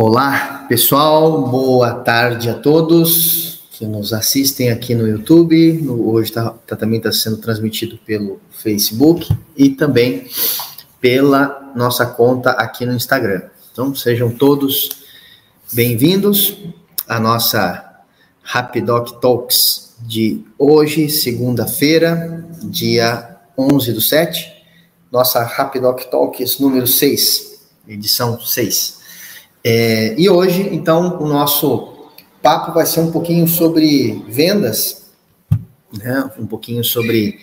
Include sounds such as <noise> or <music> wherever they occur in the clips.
Olá, pessoal, boa tarde a todos que nos assistem aqui no YouTube. No, hoje tá, tá também está sendo transmitido pelo Facebook e também pela nossa conta aqui no Instagram. Então, sejam todos bem-vindos à nossa Rapidoc Talks de hoje, segunda-feira, dia 11 do 7. Nossa Rapidoc Talks número 6, edição 6. É, e hoje, então, o nosso papo vai ser um pouquinho sobre vendas, né? um pouquinho sobre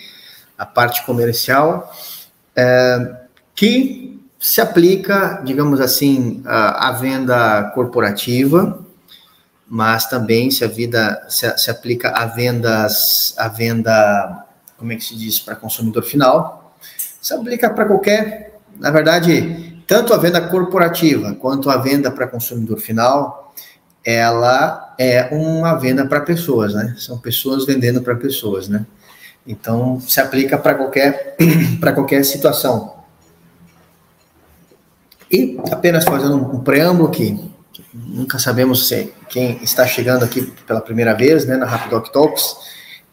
a parte comercial, é, que se aplica, digamos assim, à, venda corporativa, mas também se a vida se, se aplica a vendas, a venda, como é que se diz, para consumidor final, se aplica para qualquer, na verdade, tanto a venda corporativa quanto a venda para consumidor final, ela é uma venda para pessoas, né? São pessoas vendendo para pessoas, né? Então, se aplica para qualquer, <clears throat> para qualquer situação. E apenas fazendo um, preâmbulo que nunca sabemos se quem está chegando aqui pela primeira vez, né, na Rapidoc Talks,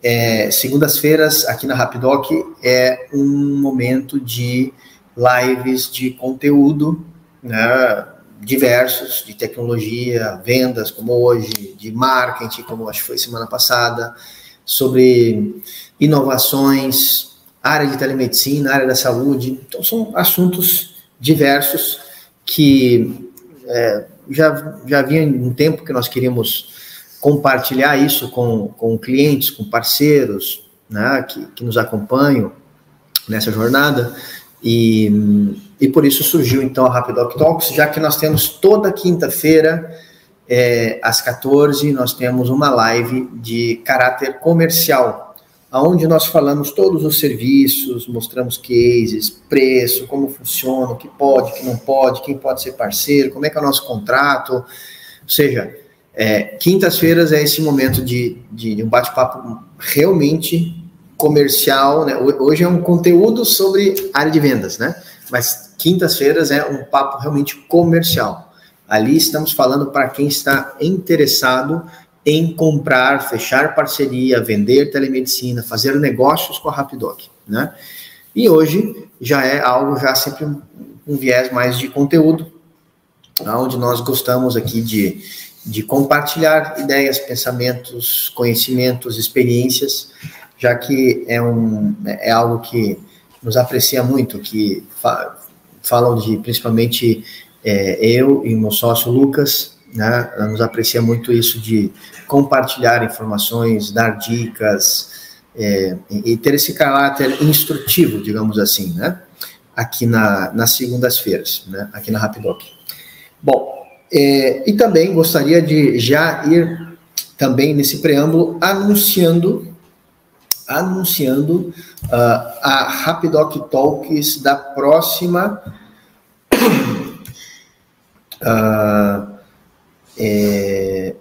é, segundas-feiras aqui na Rapidoc é um momento de lives de conteúdo, né, diversos, de tecnologia, vendas, como hoje, de marketing, como acho que foi semana passada, sobre inovações, área de telemedicina, área da saúde. Então, são assuntos diversos que é, já, já havia um tempo que nós queríamos compartilhar isso com, com clientes, com parceiros né, que, que nos acompanham nessa jornada. E, e por isso surgiu então a Rapidoc Talks, já que nós temos toda quinta-feira, é, às 14, nós temos uma live de caráter comercial, onde nós falamos todos os serviços, mostramos cases, preço, como funciona, o que pode, o que não pode, quem pode ser parceiro, como é que é o nosso contrato. Ou seja, é, quintas-feiras é esse momento de, de, de um bate-papo realmente comercial, né? Hoje é um conteúdo sobre área de vendas, né? Mas quintas-feiras é um papo realmente comercial. Ali estamos falando para quem está interessado em comprar, fechar parceria, vender telemedicina, fazer negócios com a Rapidoc, né? E hoje já é algo já sempre um, viés mais de conteúdo, onde nós gostamos aqui de, de compartilhar ideias, pensamentos, conhecimentos, experiências já que é, um, é algo que nos aprecia muito, que fa falam de principalmente é, eu e meu sócio Lucas, né, nos aprecia muito isso de compartilhar informações, dar dicas é, e ter esse caráter instrutivo, digamos assim, né, aqui na, nas segundas-feiras, né, aqui na Rapidoc. Bom, é, e também gostaria de já ir também nesse preâmbulo anunciando anunciando uh, a Rapidoc Talks da próxima. Uh, <coughs> é,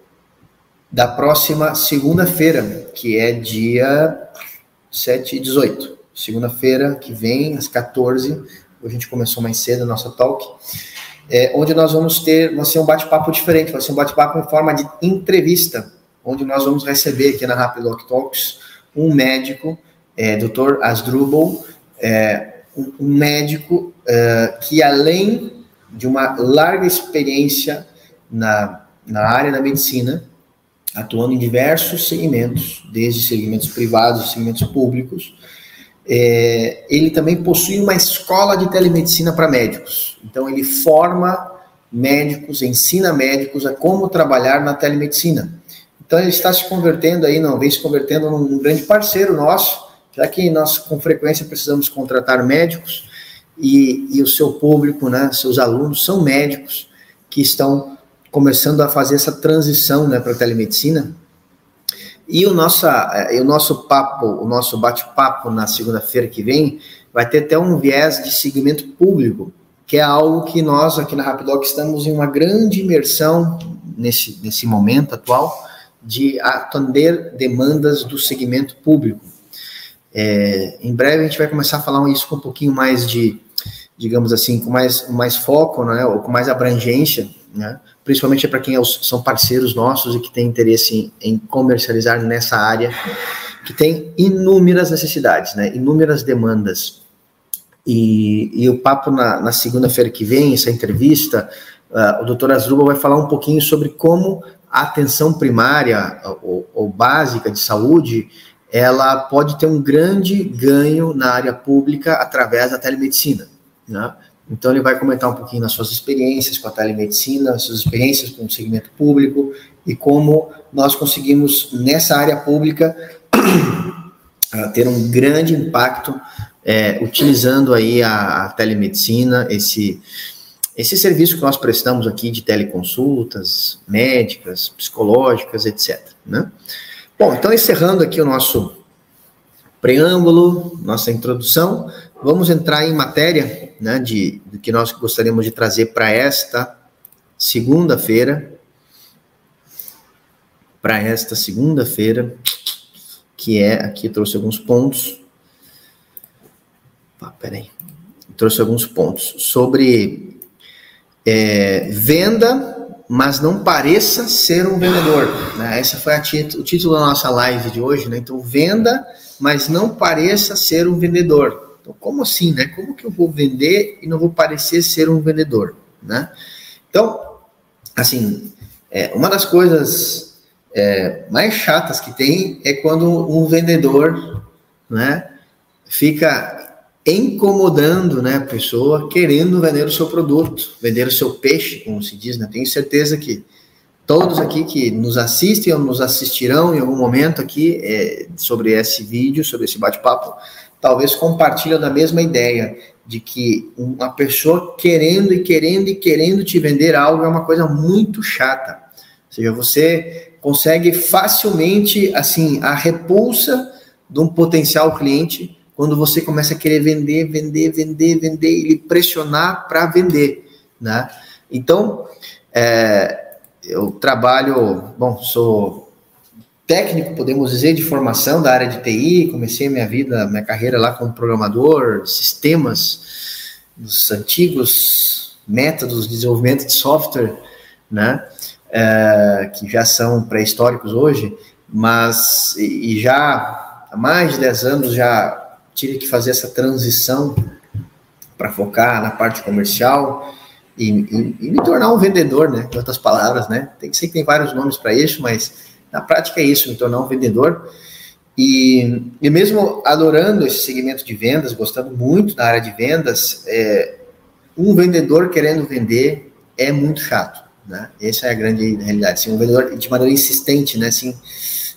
da próxima segunda-feira, que é dia 7 e 18. Segunda-feira que vem, às 14. Hoje a gente começou mais cedo a nossa talk. É, onde nós vamos ter, vai ser um bate-papo diferente, vai ser um bate-papo em forma de entrevista, onde nós vamos receber aqui na Rapidoc Talks um médico, é, Dr. Asdrubal, é, um, médico é, que além de uma larga experiência na, na área da medicina, atuando em diversos segmentos, desde segmentos privados, segmentos públicos, é, ele também possui uma escola de telemedicina para médicos. Então, ele forma médicos, ensina médicos a como trabalhar na telemedicina. Então ele está se convertendo aí, não, vem se convertendo num grande parceiro nosso, já que nós com frequência precisamos contratar médicos e, e o seu público, né, seus alunos são médicos que estão começando a fazer essa transição né, para a telemedicina. E o, nossa, o nosso papo, o nosso bate-papo na segunda-feira que vem vai ter até um viés de segmento público, que é algo que nós aqui na Rapidoc estamos em uma grande imersão nesse, nesse momento atual, de atender demandas do segmento público. É, em breve a gente vai começar a falar isso com um pouquinho mais de, digamos assim, com mais, mais foco, né, ou com mais abrangência, né? principalmente para quem é são parceiros nossos e que tem interesse em, em, comercializar nessa área, que tem inúmeras necessidades, né? inúmeras demandas. E, e o papo na, na segunda-feira que vem, essa entrevista, uh, o doutor Azruba vai falar um pouquinho sobre como a atenção primária ou, ou básica de saúde ela pode ter um grande ganho na área pública através da telemedicina. Né? Então, ele vai comentar um pouquinho das suas experiências com a telemedicina, suas experiências com o segmento público e como nós conseguimos, nessa área pública, <clears throat> ter um grande impacto é, utilizando aí a, a, telemedicina, esse, esse serviço que nós prestamos aqui de teleconsultas médicas, psicológicas, etc. Né? Bom, então encerrando aqui o nosso preâmbulo, nossa introdução, vamos entrar em matéria né, de, do que nós gostaríamos de trazer para esta segunda-feira. Para esta segunda-feira, que é, aqui trouxe alguns pontos. Ah, peraí. Trouxe alguns pontos sobre é, venda mas não pareça ser um vendedor. Né? Esse foi o título da nossa live de hoje, né? Então, venda, mas não pareça ser um vendedor. Então, como assim, né? Como que eu vou vender e não vou parecer ser um vendedor, né? Então, assim, é, uma das coisas é, mais chatas que tem é quando um vendedor, né, fica incomodando né, a pessoa querendo vender o seu produto, vender o seu peixe, como se diz, né? Tenho certeza que todos aqui que nos assistem ou nos assistirão em algum momento aqui é, sobre esse vídeo, sobre esse bate-papo, talvez compartilham da mesma ideia de que uma pessoa querendo e querendo e querendo te vender algo é uma coisa muito chata. Ou seja, você consegue facilmente, assim, a repulsa de um potencial cliente quando você começa a querer vender, vender, vender, vender e pressionar para vender, né? Então, é, eu trabalho, bom, sou técnico, podemos dizer, de formação da área de TI, comecei minha vida, minha carreira lá como programador, sistemas, dos antigos métodos de desenvolvimento de software, né? É, que já são pré-históricos hoje, mas e, e já há mais de 10 anos já tive que fazer essa transição para focar na parte comercial e, e, e, me tornar um vendedor, né? Em outras palavras, né? Tem que ser que tem vários nomes para isso, mas na prática é isso, me tornar um vendedor. E, e mesmo adorando esse segmento de vendas, gostando muito da área de vendas, é, um vendedor querendo vender é muito chato, né? Essa é a grande realidade. Assim, um vendedor de maneira insistente, né? Assim,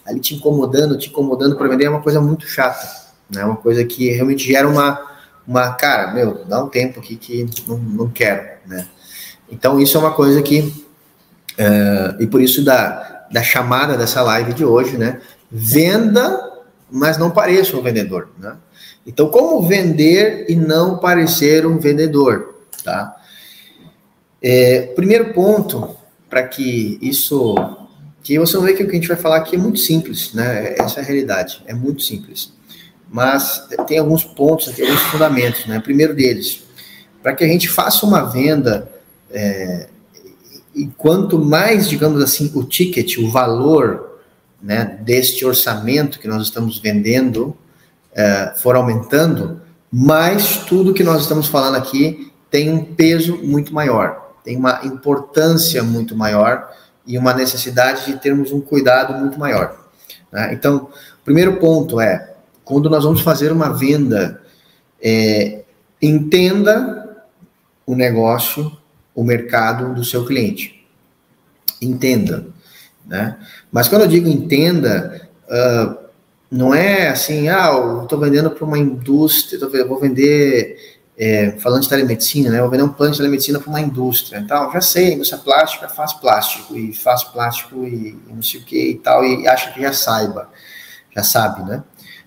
ali te incomodando, te incomodando para vender é uma coisa muito chata né? Uma coisa que realmente gera uma, uma cara, meu, dá um tempo aqui que não, não quero, né? Então, isso é uma coisa que, uh, e por isso da, da chamada dessa live de hoje, né? Venda, mas não pareça um vendedor, né? Então, como vender e não parecer um vendedor, tá? É, primeiro ponto, para que isso, que você ver que o que a gente vai falar aqui é muito simples, né? Essa é a realidade, é muito simples mas tem alguns pontos aqui, alguns fundamentos, né? Primeiro deles, para que a gente faça uma venda, é, e quanto mais, digamos assim, o ticket, o valor né, deste orçamento que nós estamos vendendo é, for aumentando, mais tudo que nós estamos falando aqui tem um peso muito maior, tem uma importância muito maior e uma necessidade de termos um cuidado muito maior. Né? Então, o primeiro ponto é quando nós vamos fazer uma venda, é, entenda o negócio, o mercado do seu cliente. Entenda. Né? Mas quando eu digo entenda, uh, não é assim, ah, eu estou vendendo para uma indústria, vou vender, é, falando de telemedicina, né? Vou vender um plano de telemedicina para uma indústria. Então, já sei, indústria plástica faz plástico, e faz plástico e, e não sei o que e tal, e acha que já saiba, já sabe, né?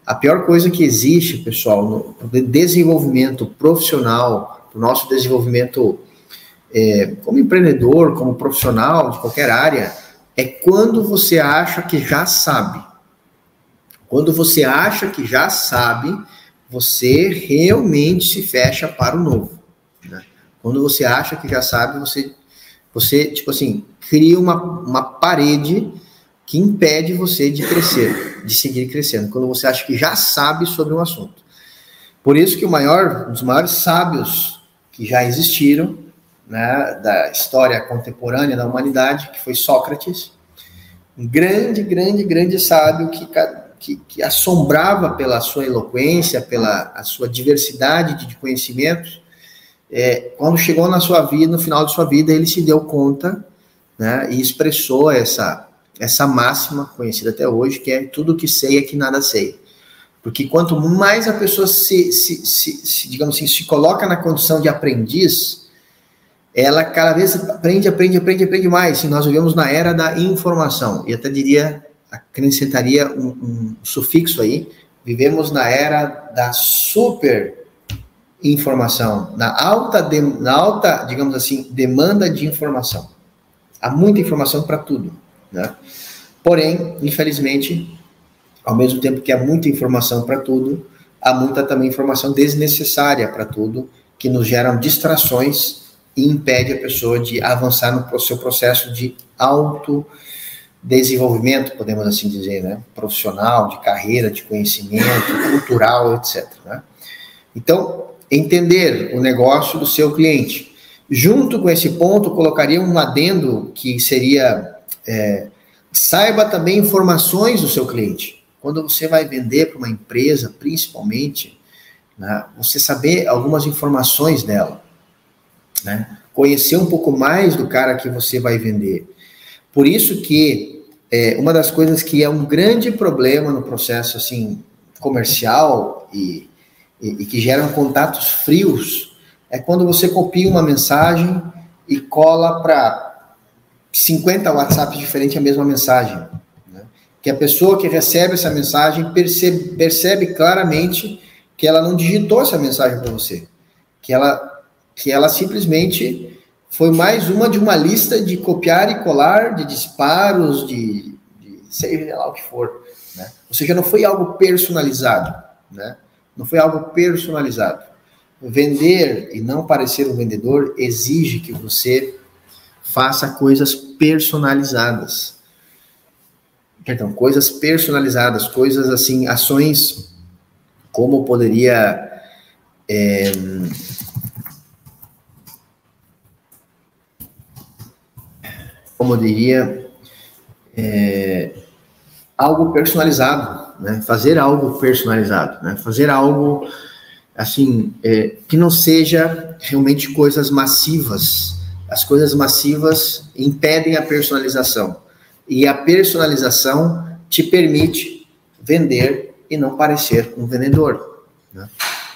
A pior coisa que existe, pessoal, no desenvolvimento profissional, o nosso desenvolvimento é, como empreendedor, como profissional de qualquer área, é quando você acha que já sabe. Quando você acha que já sabe, você realmente se fecha para o novo. Né? Quando você acha que já sabe, você Você, tipo assim, cria uma, uma parede que impede você de crescer, de seguir crescendo, quando você acha que já sabe sobre um assunto. Por isso que o maior, um dos maiores sábios que já existiram, né, da história contemporânea da humanidade, que foi Sócrates, um grande, grande, grande sábio que, que, que assombrava pela sua eloquência, pela a sua diversidade de conhecimentos. É, quando chegou na sua vida, no final de sua vida, ele se deu conta né, e expressou essa essa máxima conhecida até hoje, que é tudo que sei é que nada sei. Porque quanto mais a pessoa se, se, se, se, digamos assim, se coloca na condição de aprendiz, ela cada vez aprende, aprende, aprende, aprende mais. E nós vivemos na era da informação. E até diria, acrescentaria um, um sufixo aí, vivemos na era da super informação, na alta, de, na alta, digamos assim, demanda de informação. Há muita informação para tudo. Né? Porém, infelizmente, ao mesmo tempo que há muita informação para tudo, há muita também informação desnecessária para tudo, que nos geram distrações e impede a pessoa de avançar no seu processo de autodesenvolvimento, podemos assim dizer, né? profissional, de carreira, de conhecimento, <laughs> cultural, etc. Né? Então, entender o negócio do seu cliente. Junto com esse ponto, colocaria um adendo que seria é, saiba também informações do seu cliente. Quando você vai vender para uma empresa, principalmente, né, você saber algumas informações dela. Né? Conhecer um pouco mais do cara que você vai vender. Por isso que é, uma das coisas que é um grande problema no processo assim comercial e, e, e que geram contatos frios é quando você copia uma mensagem e cola para 50 WhatsApp diferentes a mesma mensagem. Né? Que a pessoa que recebe essa mensagem percebe, percebe claramente que ela não digitou essa mensagem para você. Que ela, que ela simplesmente foi mais uma de uma lista de copiar e colar, de disparos, de, de lá o que for. Né? Ou seja, não foi algo personalizado. Né? Não foi algo personalizado. Vender e não parecer um vendedor exige que você faça coisas personalizadas. Perdão, coisas personalizadas, coisas assim, ações como poderia. É, como eu diria, é, algo personalizado, né? Fazer algo personalizado, né? Fazer algo assim é, que não seja realmente coisas massivas, as coisas massivas impedem a personalização. E a personalização te permite vender e não parecer um vendedor. Né?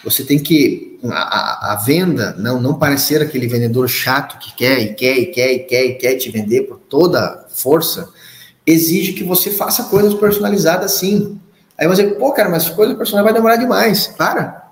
Você tem que. A, a, venda, não, não parecer aquele vendedor chato que quer e quer e quer e quer e quer te vender por toda força, exige que você faça coisas personalizadas sim. Aí você, pô, cara, mas coisa personalizada vai demorar demais. Para.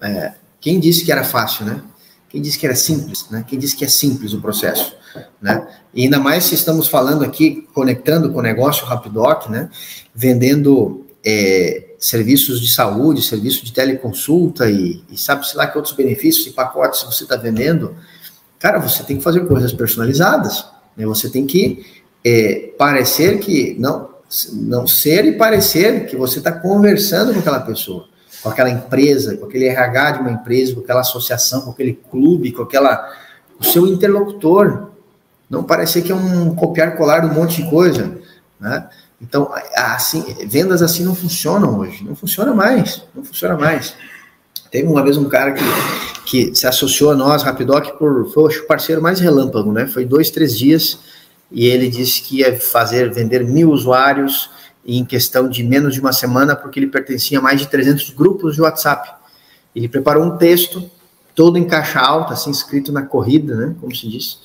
É, quem disse que era fácil, né? Quem disse que era simples, né? Quem disse que é simples o processo, né? E ainda mais se estamos falando aqui, conectando com o negócio Rapidoc, né? Vendendo é, serviços de saúde, serviço de teleconsulta e, e sabe-se lá que outros benefícios e pacotes você está vendendo. Cara, você tem que fazer coisas personalizadas, né? Você tem que é, parecer que, não, não ser e parecer que você está conversando com aquela pessoa com aquela empresa, com aquele RH de uma empresa, com aquela associação, com aquele clube, com aquela o seu interlocutor. Não parecer que é um copiar colar de um monte de coisa, né? Então, assim, vendas assim não funcionam hoje, não funciona mais, não funciona mais. Teve uma vez um cara que, que se associou a nós, Rapidoc, por foi o parceiro mais relâmpago, né? Foi dois, três dias e ele disse que ia fazer vender mil usuários em questão de menos de uma semana, porque ele pertencia a mais de 300 grupos de WhatsApp. Ele preparou um texto todo em caixa alta, assim, escrito na corrida, né, como se diz,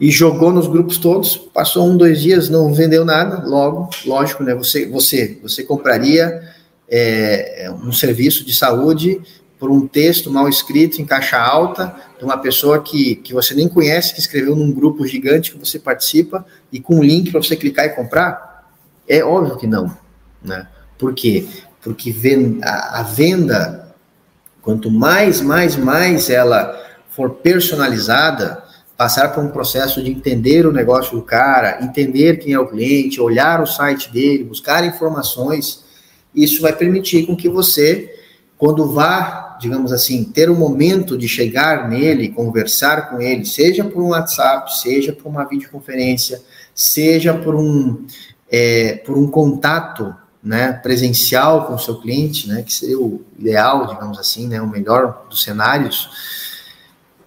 e jogou nos grupos todos. Passou um, dois dias, não vendeu nada. Logo, lógico, né, você, você, você compraria é, um serviço de saúde por um texto mal escrito em caixa alta de uma pessoa que, que você nem conhece, que escreveu num grupo gigante que você participa e com um link para você clicar e comprar? É óbvio que não. Né? Por quê? Porque a venda, quanto mais, mais, mais ela for personalizada, passar por um processo de entender o negócio do cara, entender quem é o cliente, olhar o site dele, buscar informações, isso vai permitir com que você, quando vá, digamos assim, ter o um momento de chegar nele, conversar com ele, seja por um WhatsApp, seja por uma videoconferência, seja por um, é, por um contato né, presencial com o seu cliente, né, que seria o ideal, digamos assim, né, o melhor dos cenários,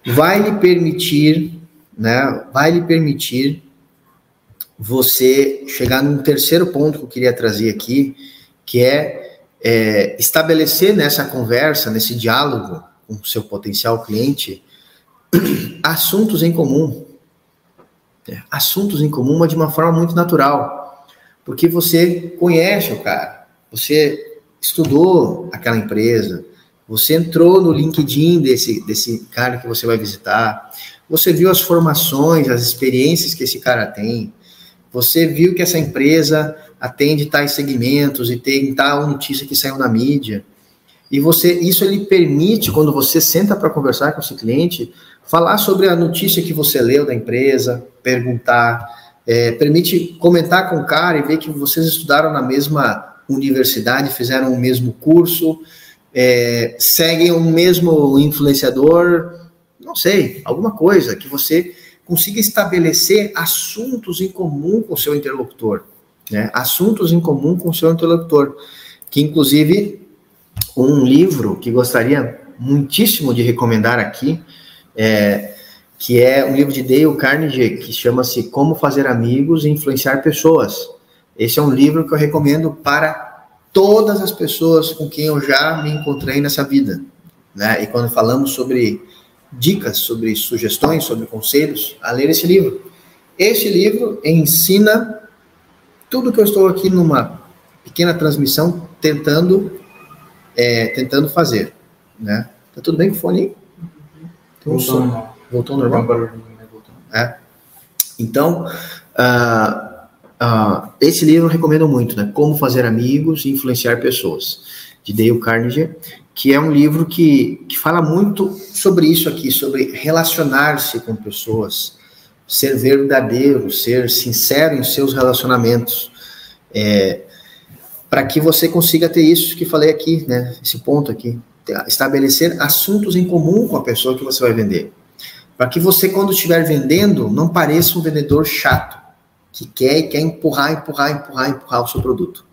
vai lhe permitir né, vai lhe permitir você chegar num terceiro ponto que eu queria trazer aqui, que é, é estabelecer nessa conversa, nesse diálogo com o seu potencial cliente, <clears throat> assuntos em comum. É, assuntos em comum, mas de uma forma muito natural. Porque você conhece o cara, você estudou aquela empresa, você entrou no LinkedIn desse, desse cara que você vai visitar, você viu as formações, as experiências que esse cara tem. Você viu que essa empresa atende tais segmentos e tem tal notícia que saiu na mídia. E você, isso ele permite, quando você senta para conversar com esse cliente, falar sobre a notícia que você leu da empresa, perguntar, é, permite comentar com o cara e ver que vocês estudaram na mesma universidade, fizeram o mesmo curso, é, seguem o mesmo influenciador, não sei, alguma coisa que você consiga estabelecer assuntos em comum com o seu interlocutor, né? Assuntos em comum com o seu interlocutor, que inclusive um livro que gostaria muitíssimo de recomendar aqui, é, que é um livro de Dale Carnegie, que chama-se Como Fazer Amigos e Influenciar Pessoas. Esse é um livro que eu recomendo para todas as pessoas com quem eu já me encontrei nessa vida. Né? E quando falamos sobre dicas, sobre sugestões, sobre conselhos, a ler esse livro. Este livro ensina tudo que eu estou aqui numa pequena transmissão tentando é, tentando fazer, né? Tá tudo bem com o fone? Voltou normal. Voltou normal? É. Então, uh, uh, esse livro eu recomendo muito, né? Como fazer amigos e influenciar pessoas, de Dale Carnegie que é um livro que, que fala muito sobre isso aqui, sobre relacionar-se com pessoas, ser verdadeiro, ser sincero em seus relacionamentos, é, para que você consiga ter isso que falei aqui, né? Esse ponto aqui, estabelecer assuntos em comum com a pessoa que você vai vender, para que você quando estiver vendendo não pareça um vendedor chato que quer e quer empurrar, empurrar, empurrar, empurrar o seu produto.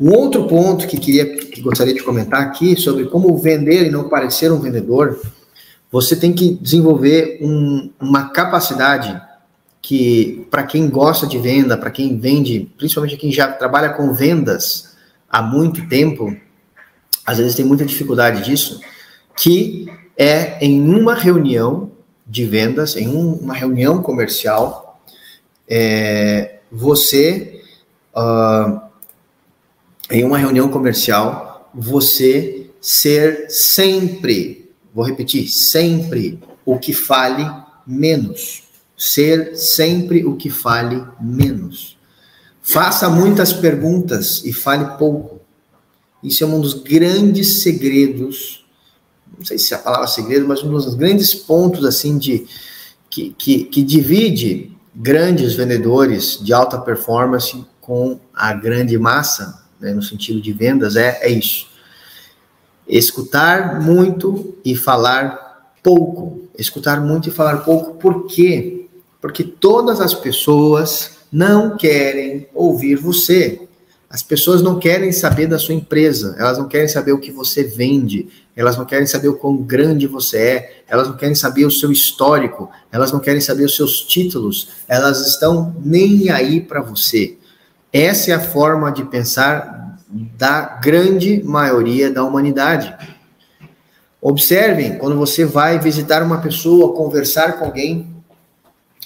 Um outro ponto que queria que gostaria de comentar aqui sobre como vender e não parecer um vendedor, você tem que desenvolver um, uma capacidade que para quem gosta de venda, para quem vende, principalmente quem já trabalha com vendas há muito tempo, às vezes tem muita dificuldade disso, que é em uma reunião de vendas, em um, uma reunião comercial, é, você uh, em uma reunião comercial, você ser sempre, vou repetir, sempre o que fale menos. Ser sempre o que fale menos. Faça muitas perguntas e fale pouco. Isso é um dos grandes segredos, não sei se é a palavra segredo, mas um dos grandes pontos assim de que, que, que divide grandes vendedores de alta performance com a grande massa né, no sentido de vendas, é, é isso. Escutar muito e falar pouco. Escutar muito e falar pouco, por quê? Porque todas as pessoas não querem ouvir você. As pessoas não querem saber da sua empresa, elas não querem saber o que você vende, elas não querem saber o quão grande você é, elas não querem saber o seu histórico, elas não querem saber os seus títulos, elas estão nem aí para você. Essa é a forma de pensar da grande maioria da humanidade. Observem, quando você vai visitar uma pessoa, conversar com alguém,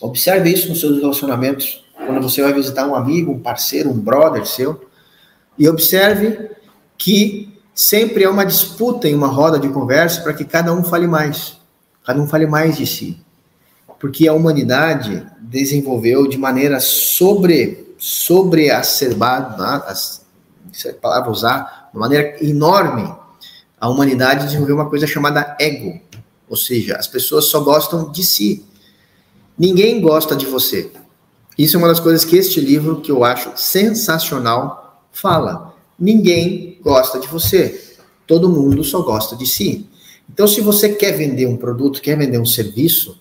observe isso nos seus relacionamentos. Quando você vai visitar um amigo, um parceiro, um brother seu, e observe que sempre é uma disputa em uma roda de conversa para que cada um fale mais. Cada um fale mais de si. Porque a humanidade desenvolveu de maneira sobre sobreacerbado, essa é palavra usar, de maneira enorme, a humanidade desenvolveu uma coisa chamada ego. Ou seja, as pessoas só gostam de si. Ninguém gosta de você. Isso é uma das coisas que este livro, que eu acho sensacional, fala. Ninguém gosta de você. Todo mundo só gosta de si. Então, se você quer vender um produto, quer vender um serviço,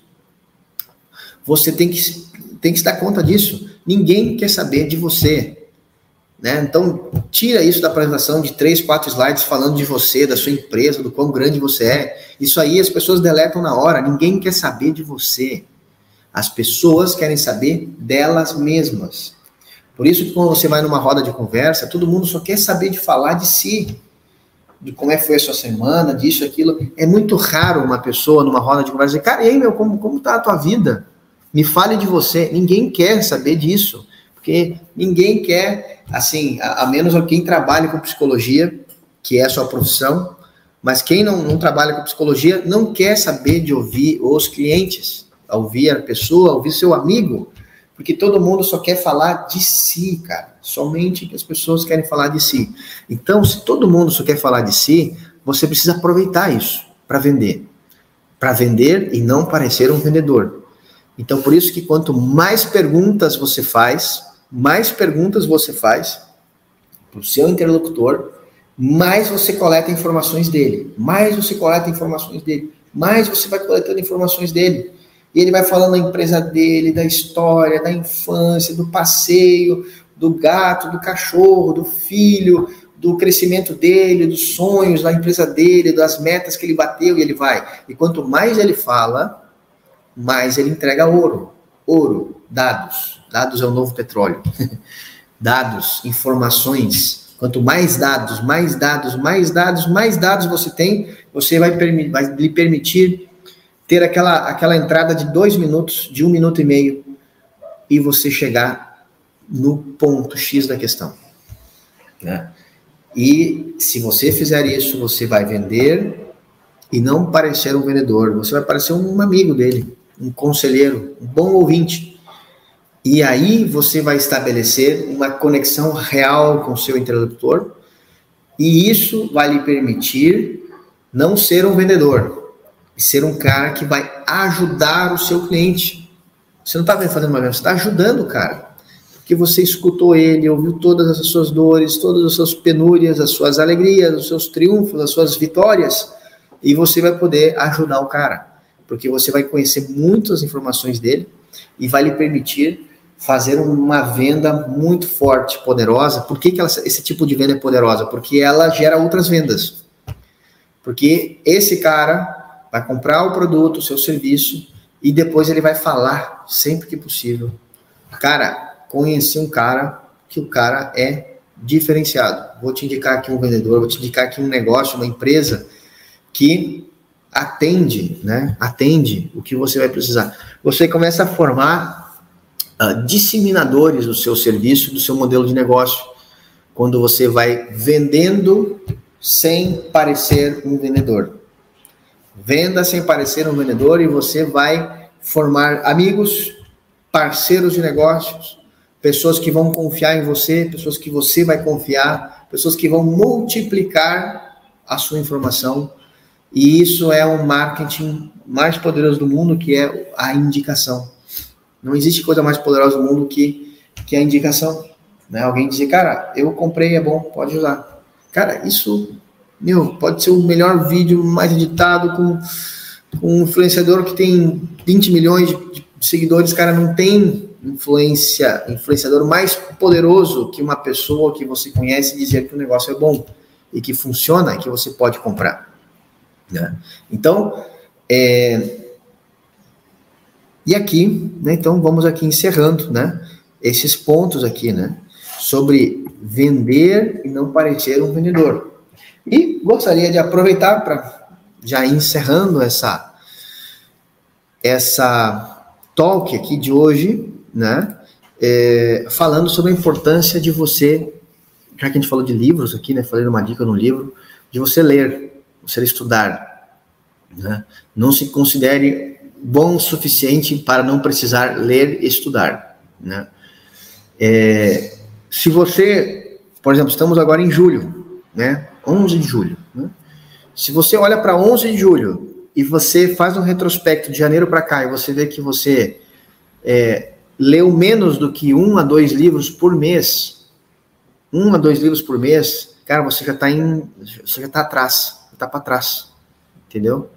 você tem que, tem que se dar conta disso. Ninguém quer saber de você. Né? Então, tira isso da apresentação de três, quatro slides falando de você, da sua empresa, do quão grande você é. Isso aí as pessoas deletam na hora. Ninguém quer saber de você. As pessoas querem saber delas mesmas. Por isso que quando você vai numa roda de conversa, todo mundo só quer saber de falar de si. De como é que foi a sua semana, disso, aquilo. É muito raro uma pessoa numa roda de conversa dizer, cara, e aí, meu, como, como tá a tua vida? Me fale de você. Ninguém quer saber disso. Porque ninguém quer, assim, a, a menos quem trabalha com psicologia, que é a sua profissão, mas quem não, não trabalha com psicologia não quer saber de ouvir os clientes ouvir a pessoa, ouvir seu amigo, porque todo mundo só quer falar de si, cara. Somente que as pessoas querem falar de si. Então, se todo mundo só quer falar de si, você precisa aproveitar isso para vender. Para vender e não parecer um vendedor. Então, por isso que quanto mais perguntas você faz, mais perguntas você faz para o seu interlocutor, mais você coleta informações dele. Mais você coleta informações dele. Mais você vai coletando informações dele. E ele vai falando da empresa dele, da história, da infância, do passeio, do gato, do cachorro, do filho, do crescimento dele, dos sonhos da empresa dele, das metas que ele bateu e ele vai. E quanto mais ele fala, mais ele entrega ouro. Ouro, dados. Dados é o novo petróleo. <laughs> dados, informações. Quanto mais dados, mais dados, mais dados, mais dados você tem, você vai, vai lhe permitir ter aquela, aquela entrada de dois minutos, de um minuto e meio, e você chegar no ponto X da questão. Né? E se você fizer isso, você vai vender e não parecer um vendedor, você vai parecer um amigo dele, um conselheiro, um bom ouvinte. E aí você vai estabelecer uma conexão real com o seu interlocutor, e isso vai lhe permitir não ser um vendedor, e ser um cara que vai ajudar o seu cliente. Você não está fazendo uma venda, você está ajudando o cara. Porque você escutou ele, ouviu todas as suas dores, todas as suas penúrias, as suas alegrias, os seus triunfos, as suas vitórias, e você vai poder ajudar o cara. Porque você vai conhecer muitas informações dele e vai lhe permitir fazer uma venda muito forte, poderosa. Por que, que ela, esse tipo de venda é poderosa? Porque ela gera outras vendas. Porque esse cara vai comprar o produto, o seu serviço, e depois ele vai falar, sempre que possível. Cara, conheci um cara que o cara é diferenciado. Vou te indicar aqui um vendedor, vou te indicar aqui um negócio, uma empresa que atende, né? Atende o que você vai precisar. Você começa a formar uh, disseminadores do seu serviço, do seu modelo de negócio, quando você vai vendendo sem parecer um vendedor. Venda sem parecer um vendedor e você vai formar amigos, parceiros de negócios, pessoas que vão confiar em você, pessoas que você vai confiar, pessoas que vão multiplicar a sua informação. E isso é o marketing mais poderoso do mundo, que é a indicação. Não existe coisa mais poderosa do mundo que, que a indicação. Né? Alguém dizer, cara, eu comprei, é bom, pode usar. Cara, isso meu, pode ser o melhor vídeo mais editado com, com um influenciador que tem 20 milhões de, seguidores, cara, não tem influência, influenciador mais poderoso que uma pessoa que você conhece dizer que o negócio é bom e que funciona e que você pode comprar. Né? Então, é... e aqui, né, então vamos aqui encerrando, né, esses pontos aqui, né, sobre vender e não parecer um vendedor. E gostaria de aproveitar para já encerrando essa essa talk aqui de hoje, né? É, falando sobre a importância de você, já que a gente falou de livros aqui, né? Falei uma dica no livro, de você ler, você estudar. Né? Não se considere bom o suficiente para não precisar ler e estudar. Né? É, se você, por exemplo, estamos agora em julho, né? 11 de julho. Né? Se você olha para 11 de julho e você faz um retrospecto de janeiro para cá e você vê que você é, leu menos do que um a dois livros por mês, um a dois livros por mês, cara, você já está em, você já está atrás, está para trás, entendeu?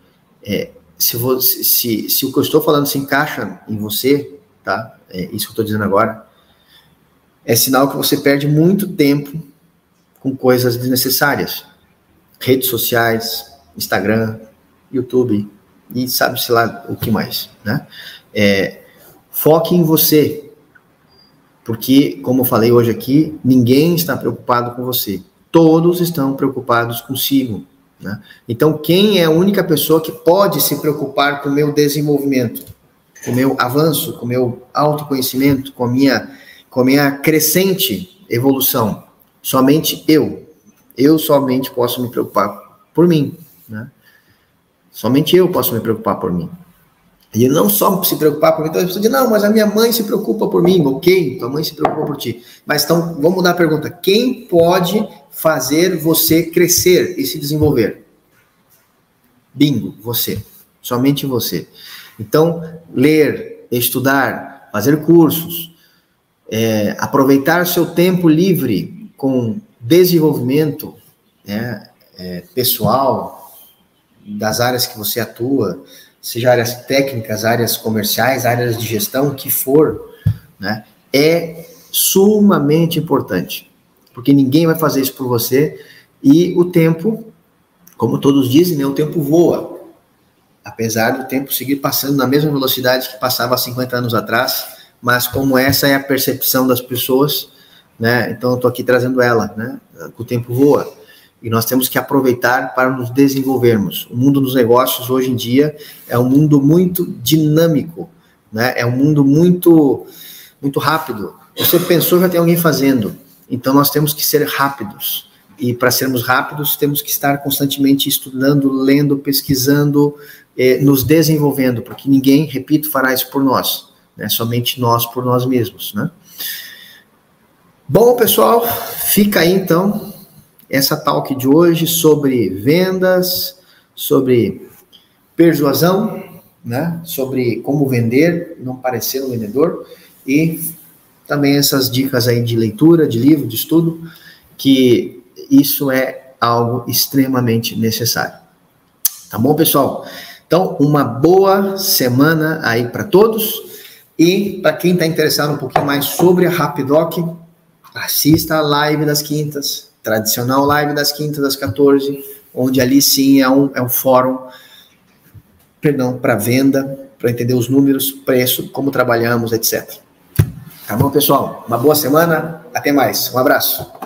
É, se, você, se, se o que eu estou falando se encaixa em você, tá? É isso que eu estou dizendo agora, é sinal que você perde muito tempo com coisas desnecessárias. Redes sociais, Instagram, YouTube e sabe-se lá o que mais, né? É, foque em você, porque, como eu falei hoje aqui, ninguém está preocupado com você. Todos estão preocupados consigo. Né? Então, quem é a única pessoa que pode se preocupar com o meu desenvolvimento, com o meu avanço, com o meu autoconhecimento, com a minha, com a minha crescente evolução? Somente eu. Eu somente posso me preocupar por mim. Né? Somente eu posso me preocupar por mim. E não só se preocupar por mim, então as pessoas dizem, não, mas a minha mãe se preocupa por mim, ok, tua mãe se preocupa por ti. Mas então, vamos mudar a pergunta: quem pode fazer você crescer e se desenvolver? Bingo, você. Somente você. Então, ler, estudar, fazer cursos, é, aproveitar seu tempo livre com desenvolvimento né, é, pessoal das áreas que você atua, seja áreas técnicas, áreas comerciais, áreas de gestão, que for, né, é sumamente importante, porque ninguém vai fazer isso por você e o tempo, como todos dizem, né, o tempo voa, apesar do tempo seguir passando na mesma velocidade que passava há 50 anos atrás, mas como essa é a percepção das pessoas, né, então estou aqui trazendo ela, né, o tempo voa e nós temos que aproveitar para nos desenvolvermos. O mundo dos negócios hoje em dia é um mundo muito dinâmico, né? É um mundo muito muito rápido. Você pensou já tem alguém fazendo. Então nós temos que ser rápidos. E para sermos rápidos, temos que estar constantemente estudando, lendo, pesquisando, eh, nos desenvolvendo, porque ninguém, repito, fará isso por nós, né? Somente nós por nós mesmos, né? Bom, pessoal, fica aí então essa talk de hoje sobre vendas, sobre persuasão, né? sobre como vender, não parecer um vendedor, e também essas dicas aí de leitura, de livro, de estudo, que isso é algo extremamente necessário. Tá bom, pessoal? Então, uma boa semana aí para todos. E para quem está interessado um pouquinho mais sobre a Rapidoc, assista a live das quintas, tradicional live das quintas às 14, onde ali sim é um, é um fórum, perdão, para venda, para entender os números, preço, como trabalhamos, etc. Tá bom, pessoal? Uma boa semana, até mais. Um abraço.